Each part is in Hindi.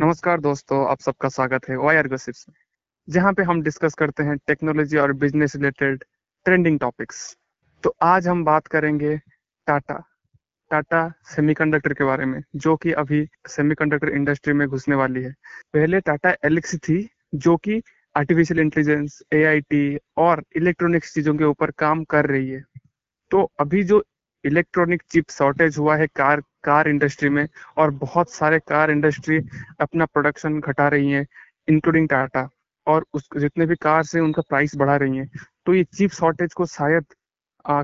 नमस्कार दोस्तों, आप सबका स्वागत है वायर गसिप्स में, जहाँ पे हम डिस्कस करते हैं टेक्नोलॉजी और बिज़नेस रिलेटेड ट्रेंडिंग टॉपिक्स तो आज हम बात करेंगे टाटा टाटा सेमीकंडक्टर के बारे में, जो कि अभी सेमीकंडक्टर इंडस्ट्री में घुसने वाली है। पहले टाटा एलिक्स थी, जो कि आर्टिफिशियल इंटेलिजेंस ए और इलेक्ट्रॉनिक्स चीज़ों के ऊपर काम कर रही है। तो अभी जो इलेक्ट्रॉनिक चिप शॉर्टेज हुआ है कार कार इंडस्ट्री में और बहुत सारे कार इंडस्ट्री अपना प्रोडक्शन घटा रही है इंक्लूडिंग टाटा और उस, जितने भी कार्स हैं, उनका प्राइस बढ़ा रही हैं। तो ये चिप शॉर्टेज को शायद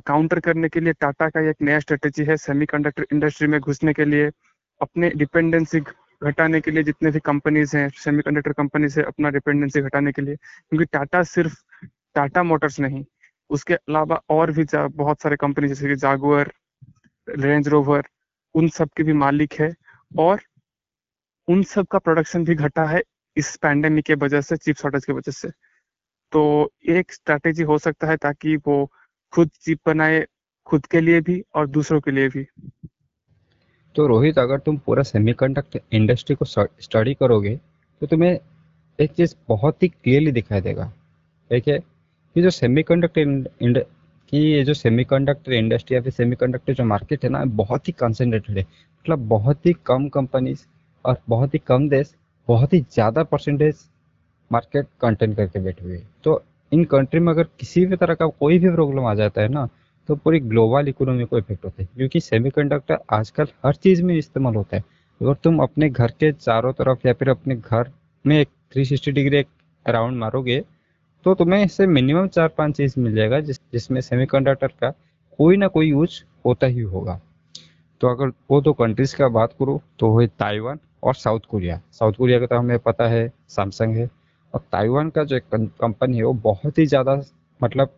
काउंटर करने के लिए टाटा का एक नया स्ट्रेटेजी है सेमीकंडक्टर इंडस्ट्री में घुसने के लिए, अपने डिपेंडेंसी घटाने के लिए जितने भी कंपनीज़ हैं सेमीकंडक्टर कंपनी है, अपना डिपेंडेंसी घटाने के लिए। क्योंकि टाटा सिर्फ़ टाटा मोटर्स नहीं उसके अलावा और भी बहुत सारे कंपनी जैसे कि जागुअर रेंज रोवर उन सब के भी मालिक है और उन सब का प्रोडक्शन भी घटा है इस पैंडेमिक के वजह से चिप शॉर्टेज की वजह से। तो एक स्ट्रैटेजी हो सकता है ताकि वो खुद चिप बनाए, खुद के लिए भी और दूसरों के लिए भी। तो रोहित, अगर तुम पूरा सेमीकंडक्टर इंडस्ट्री को स्टडी करोगे तो तुम्हें एक चीज़ बहुत ही क्लियरली दिखाई देगा। ठीक है? ये जो सेमीकंडक्टर कि ये जो सेमीकंडक्टर इंडस्ट्री या फिर सेमीकंडक्टर जो मार्केट है ना, बहुत ही कंसनट्रेटेड है। मतलब बहुत ही कम कंपनीज़ और बहुत ही कम देश, बहुत ही ज़्यादा परसेंटेज मार्केट कंटेंट करके बैठे हुए तो इन कंट्री में अगर किसी भी तरह का कोई भी प्रॉब्लम आ जाता है ना तो पूरी ग्लोबल इकोनॉमी को इफ़ेक्ट होता है। क्योंकि सेमीकंडक्टर आजकल हर चीज़ में इस्तेमाल होता है। अगर तुम अपने घर के चारों तरफ़ या फिर अपने घर में एक थ्री डिग्री एक राउंड मारोगे तो तुम्हें इससे मिनिमम चार पाँच चीज़ मिल जाएगा, जिस, जिसमें सेमीकंडक्टर का कोई ना कोई यूज़ होता ही होगा। तो अगर वो दो कंट्रीज़ का बात करूँ तो है ताइवान और साउथ कोरिया साउथ कोरिया का तो हमें पता है सैमसंग है। और ताइवान का जो कंपनी है, वो बहुत ही ज़्यादा मतलब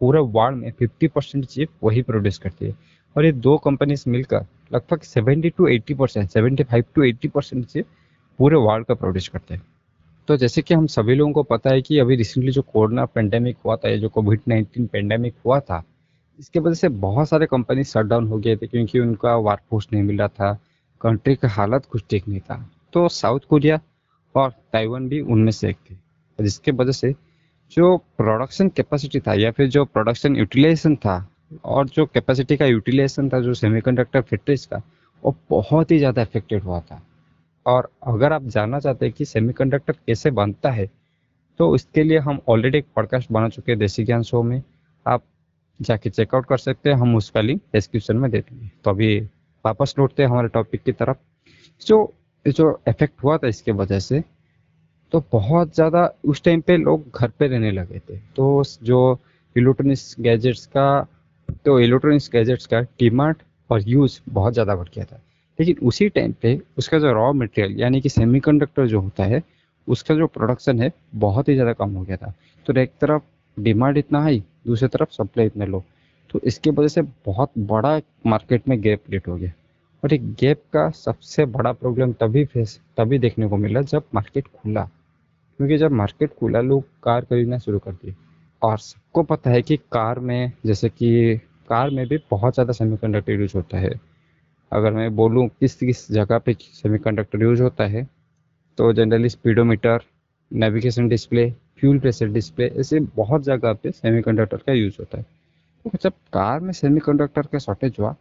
पूरे वर्ल्ड में 50 परसेंट चिप वही प्रोड्यूस करती है। और ये दो कंपनीज़ मिलकर लगभग 70 to 80 percent seventy to 80 percent chip पूरे वर्ल्ड का प्रोड्यूस करते हैं। तो जैसे कि हम सभी लोगों को पता है कि अभी रिसेंटली जो कोरोना पेंडेमिक हुआ था, या जो कोविड नाइन्टीन पेंडेमिक हुआ था, इसके वजह से बहुत सारे कंपनी शट डाउन हो गए थे क्योंकि उनका वर्कफोर्स नहीं मिला था कंट्री का हालत कुछ ठीक नहीं था। तो साउथ कोरिया और ताइवान भी उनमें से एक थे। जिसके वजह से जो प्रोडक्शन कैपेसिटी था या फिर जो प्रोडक्शन यूटिलाइजेशन था और जो कैपेसिटी का यूटिलाइजेशन था, जो सेमीकंडक्टर फैक्ट्रीज का, वो बहुत ही ज़्यादा इफेक्टेड हुआ था। और अगर आप जानना चाहते हैं कि सेमीकंडक्टर कैसे बनता है तो इसके लिए हम ऑलरेडी एक पॉडकास्ट बना चुके हैं देसी ज्ञान शो में। आप जाके चेकआउट कर सकते हैं, हम उसका लिंक डिस्क्रिप्शन में दे देंगे। तो अभी वापस लौटते हैं हमारे टॉपिक की तरफ़। जो जो इफ़ेक्ट हुआ था इसके वजह से तो बहुत ज़्यादा उस टाइम पे लोग घर पे रहने लगे थे। तो जो इलेक्ट्रॉनिक्स गैजेट्स का तो इलेक्ट्रॉनिक्स गैजेट्स का डिमांड और यूज़ बहुत ज़्यादा बढ़ गया था। लेकिन उसी टाइम पे उसका जो रॉ मटेरियल यानी कि सेमीकंडक्टर जो होता है, उसका जो प्रोडक्शन है, बहुत ही ज़्यादा कम हो गया था। तो एक तरफ़ डिमांड इतना हाई दूसरी तरफ़ सप्लाई इतने लो तो इसके वजह से बहुत बड़ा मार्केट में गैप क्रिएट हो गया। और एक गैप का सबसे बड़ा प्रॉब्लम तभी फेस तभी देखने को मिला जब मार्केट खुला। क्योंकि जब मार्केट खुला, लोग कार खरीदना शुरू कर दिए। और सबको पता है कि कार में, जैसे कि कार में भी बहुत ज़्यादा सेमीकंडक्टर यूज़ होता है। अगर मैं बोलूँ किस किस जगह पे सेमीकंडक्टर यूज़ होता है तो generally speedometer navigation display fuel pressure display ऐसे बहुत जगह पे सेमीकंडक्टर का यूज़ होता है। तो जब कार में सेमीकंडक्टर का शॉर्टेज हुआ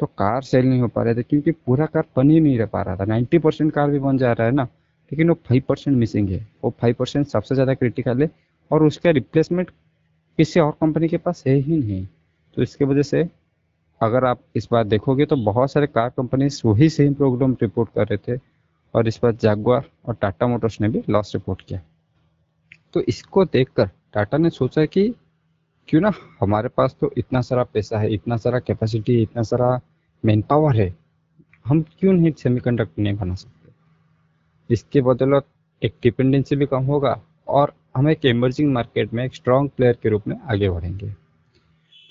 तो कार सेल नहीं हो पा रहे थे, क्योंकि पूरा कार बन ही नहीं रह पा रहा था। नाइन्टी परसेंट कार भी बन जा रहा है ना, लेकिन वो फाइव परसेंट मिसिंग है। वो फाइव परसेंट सबसे ज़्यादा क्रिटिकल है, और उसका रिप्लेसमेंट किसी और कंपनी के पास है ही नहीं। तो इसके वजह से अगर आप इस बार देखोगे तो बहुत सारे कार कंपनीज़ वही सेम प्रॉब्लम रिपोर्ट कर रहे थे और इस बार जागवार और टाटा मोटर्स ने भी लॉस रिपोर्ट किया। तो इसको देखकर टाटा ने सोचा कि क्यों ना हमारे पास तो इतना सारा पैसा है, इतना सारा कैपेसिटी है, इतना सारा मैन पावर है, हम क्यों नहीं सेमीकंडक्टर नहीं बना सकते? इसके बदौलत एक डिपेंडेंसी भी कम होगा और हम एक इमर्जिंग मार्केट में एक स्ट्रॉन्ग प्लेयर के रूप में आगे बढ़ेंगे।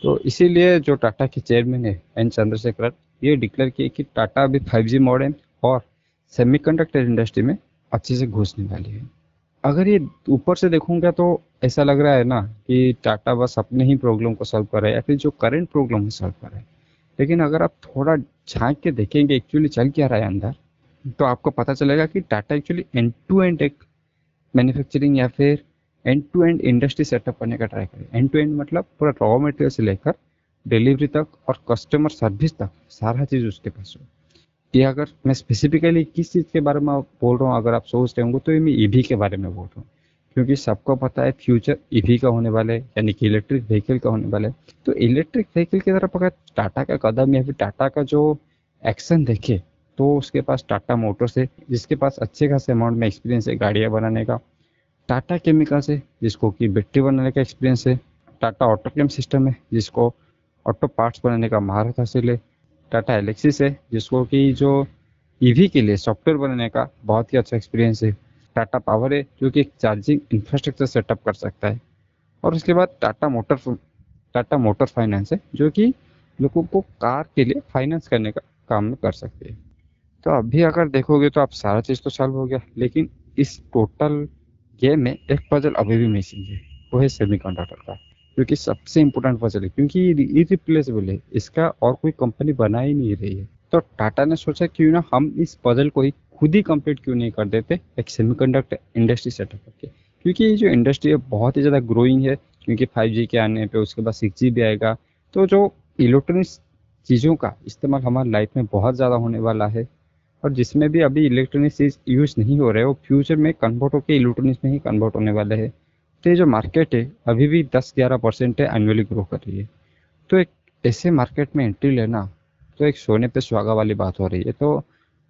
तो इसीलिए जो टाटा के चेयरमैन है एन चंद्रशेखर, ये डिक्लेयर किए कि टाटा अभी फाइव जी मॉडर्न और सेमीकंडक्टर इंडस्ट्री में अच्छे से घुसने वाली है। अगर ये ऊपर से देखूँगा तो ऐसा लग रहा है ना कि टाटा बस अपने ही प्रॉब्लम को सॉल्व कर रहा है या फिर जो करंट प्रॉब्लम है सॉल्व कर रहा है। लेकिन अगर आप थोड़ा झाँक के देखेंगे एक्चुअली चल क्या रहा है अंदर तो आपको पता चलेगा कि Tata actually end to end एक मैन्युफैक्चरिंग या फिर end to end industry setup करने का ट्राई करें। एंड टू एंड मतलब पूरा रॉ मटेरियल से लेकर डिलीवरी तक और कस्टमर सर्विस तक सारा चीज़ उसके पास हो। ये अगर मैं स्पेसिफिकली किस चीज़ के बारे में बोल रहा हूँ, अगर आप सोच रहे होंगे तो ये मैं ईवी के बारे में बोल रहा हूँ। क्योंकि सबको पता है फ्यूचर ईवी का होने वाले यानी कि इलेक्ट्रिक व्हीकल का होने वाले तो इलेक्ट्रिक व्हीकल की तरफ़ अगर टाटा का कदम या फिर टाटा का जो एक्शन देखे तो उसके पास टाटा मोटर्स है, जिसके पास अच्छे खासे अमाउंट में एक्सपीरियंस है गाड़ियाँ बनाने का। टाटा केमिकल्स है जिसको कि बैटरी बनाने का एक्सपीरियंस है। टाटा ऑटोकेम सिस्टम है, जिसको ऑटो पार्ट्स बनाने का महारत हासिल है। टाटा एलेक्सिस है, जिसको कि जो ईवी के लिए सॉफ्टवेयर बनाने का बहुत ही अच्छा एक्सपीरियंस है। टाटा पावर है, जो कि एक चार्जिंग इंफ्रास्ट्रक्चर सेटअप कर सकता है। और उसके बाद Tata motor Tata motor finance है, जो कि लोगों को कार के लिए फाइनेंस करने का काम कर सकते हैं। तो अभी अगर देखोगे तो आप सारा चीज़ तो सॉल्व हो गया, लेकिन इस टोटल गेम में एक पजल अभी भी मिसिंग है। वो है सेमी कंडक्टर का क्योंकि सबसे इम्पोर्टेंट पजल है, क्योंकि इरिप्लेसेबल है, इसका और कोई कंपनी बना ही नहीं रही है। तो टाटा ने सोचा क्यों ना हम इस पजल को ही खुद ही कंप्लीट क्यों नहीं कर देते, एक सेमीकंडक्टर इंडस्ट्री सेटअप करके। क्योंकि ये जो इंडस्ट्री है, बहुत ही ज़्यादा ग्रोइंग है, क्योंकि फाइव के आने पे, उसके बाद सिक्स भी आएगा। तो जो इलेक्ट्रॉनिक्स चीज़ों का इस्तेमाल हमारी लाइफ में बहुत ज़्यादा होने वाला है और जिसमें भी अभी इलेक्ट्रॉनिक चीज़ यूज़ नहीं हो रहे, वो फ्यूचर में कन्वर्ट होकर इलेक्ट्रॉनिक्स में ही कन्वर्ट होने वाले हैं। तो ये जो मार्केट है, अभी भी दस ग्यारह परसेंट है एनुअली ग्रो कर रही है। तो एक ऐसे मार्केट में एंट्री लेना तो एक सोने पे सुहागा वाली बात हो रही है। तो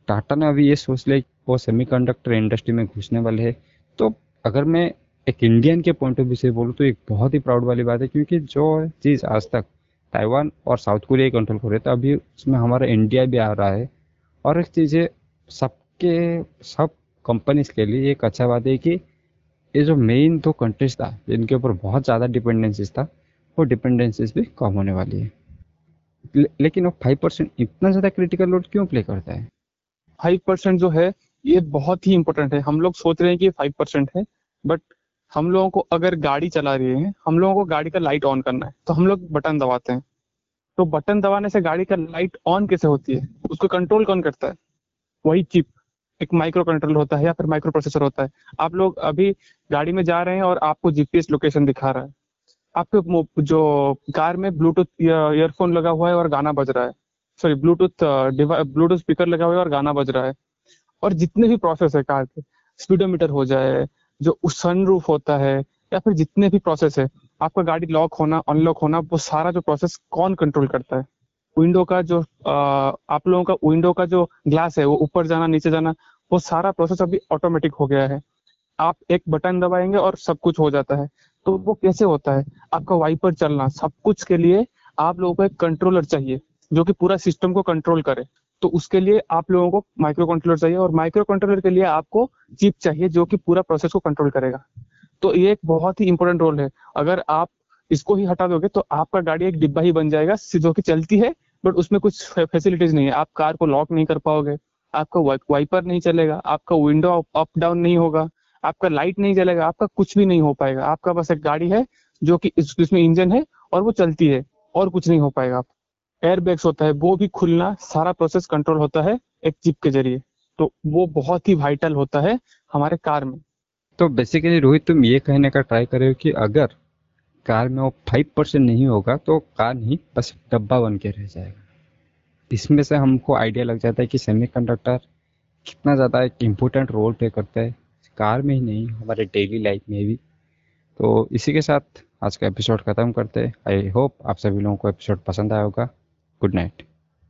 टाटा ने अभी ये सोच लिया वो सेमीकंडक्टर इंडस्ट्री में घुसने वाले है। तो अगर मैं एक इंडियन के पॉइंट ऑफ़ व्यू से बोलूँ तो एक बहुत ही प्राउड वाली बात है, क्योंकि जो चीज़ आज तक ताइवान और साउथ कोरिया कंट्रोल कर रहे थे अभी उसमें हमारा इंडिया भी आ रहा है। और एक चीज़ है सबके सब कंपनीज़ के लिए एक अच्छा बात है कि ये जो मेन दो कंट्रीज़ था जिनके ऊपर बहुत ज़्यादा डिपेंडेंसीज था वो डिपेंडेंसीज भी कम होने वाली है। ले, लेकिन वो फाइव परसेंट इतना ज़्यादा क्रिटिकल रोल क्यों प्ले करता है? फाइव परसेंट जो है ये बहुत ही इंपॉर्टेंट है। हम लोग सोच रहे हैं कि फाइव परसेंट है बट हम लोगों को अगर गाड़ी चला रही है हम लोगों को गाड़ी का लाइट ऑन करना है तो हम लोग बटन दबाते हैं। तो बटन दबाने से गाड़ी का लाइट ऑन कैसे होती है? उसको कंट्रोल कौन करता है? वही चिप एक माइक्रो कंट्रोल होता है या फिर माइक्रो प्रोसेसर होता है। आप लोग अभी गाड़ी में जा रहे हैं और आपको जीपीएस लोकेशन दिखा रहा है। आपके जो कार में ब्लूटूथ ईयरफोन लगा हुआ है और गाना बज रहा है। सॉरी ब्लूटूथ ब्लूटूथ स्पीकर लगा हुआ है और गाना बज रहा है। और जितने भी प्रोसेस है कार के स्पीडोमीटर हो जाए, जो सनरूफ होता है, या फिर जितने भी प्रोसेस है आपका गाड़ी लॉक होना अनलॉक होना वो सारा जो प्रोसेस कौन कंट्रोल करता है? विंडो का जो आ, आप लोगों का विंडो का जो ग्लास है वो ऊपर जाना नीचे जाना वो सारा प्रोसेस अभी ऑटोमेटिक हो गया है। आप एक बटन दबाएँगे और सब कुछ हो जाता है। तो वो कैसे होता है? आपका वाइपर चलना सब कुछ के लिए आप लोगों को एक कंट्रोलर चाहिए जो कि पूरा सिस्टम को कंट्रोल करे। तो उसके लिए आप लोगों को माइक्रो कंट्रोलर चाहिए और माइक्रो कंट्रोलर के लिए आपको चिप चाहिए जो कि पूरा प्रोसेस को कंट्रोल करेगा। तो ये एक बहुत ही इंपॉर्टेंट रोल है। अगर आप इसको ही हटा दोगे तो आपका गाड़ी एक डिब्बा ही बन जाएगा जो की चलती है बट उसमें कुछ फैसिलिटीज़ नहीं है। आप कार को लॉक नहीं कर पाओगे, आपका वाइपर नहीं चलेगा, आपका विंडो अप डाउन नहीं होगा, आपका लाइट नहीं चलेगा आपका कुछ भी नहीं हो पाएगा। आपका बस एक गाड़ी है, जो कि इसमें इंजन है, और वो चलती है, और कुछ नहीं हो पाएगा। आप एयर बैग्स होता है, वो भी खुलना, सारा प्रोसेस कंट्रोल होता है, एक चिप के ज़रिए। तो वो बहुत ही वाइटल होता है हमारे कार में। तो बेसिकली रोहित तुम ये कहने का ट्राई करे हो कि अगर कार में वो फाइव परसेंट नहीं होगा तो कार नहीं, बस डब्बा बन के रह जाएगा। इसमें से हमको आइडिया लग जाता है कि सेमीकंडक्टर कितना ज़्यादा एक इम्पोर्टेंट रोल प्ले करता है। कार में ही नहीं, हमारे डेली लाइफ में भी। तो इसी के साथ आज का एपिसोड ख़त्म करते हैं। आई होप आप सभी लोगों को एपिसोड पसंद आया होगा। Good night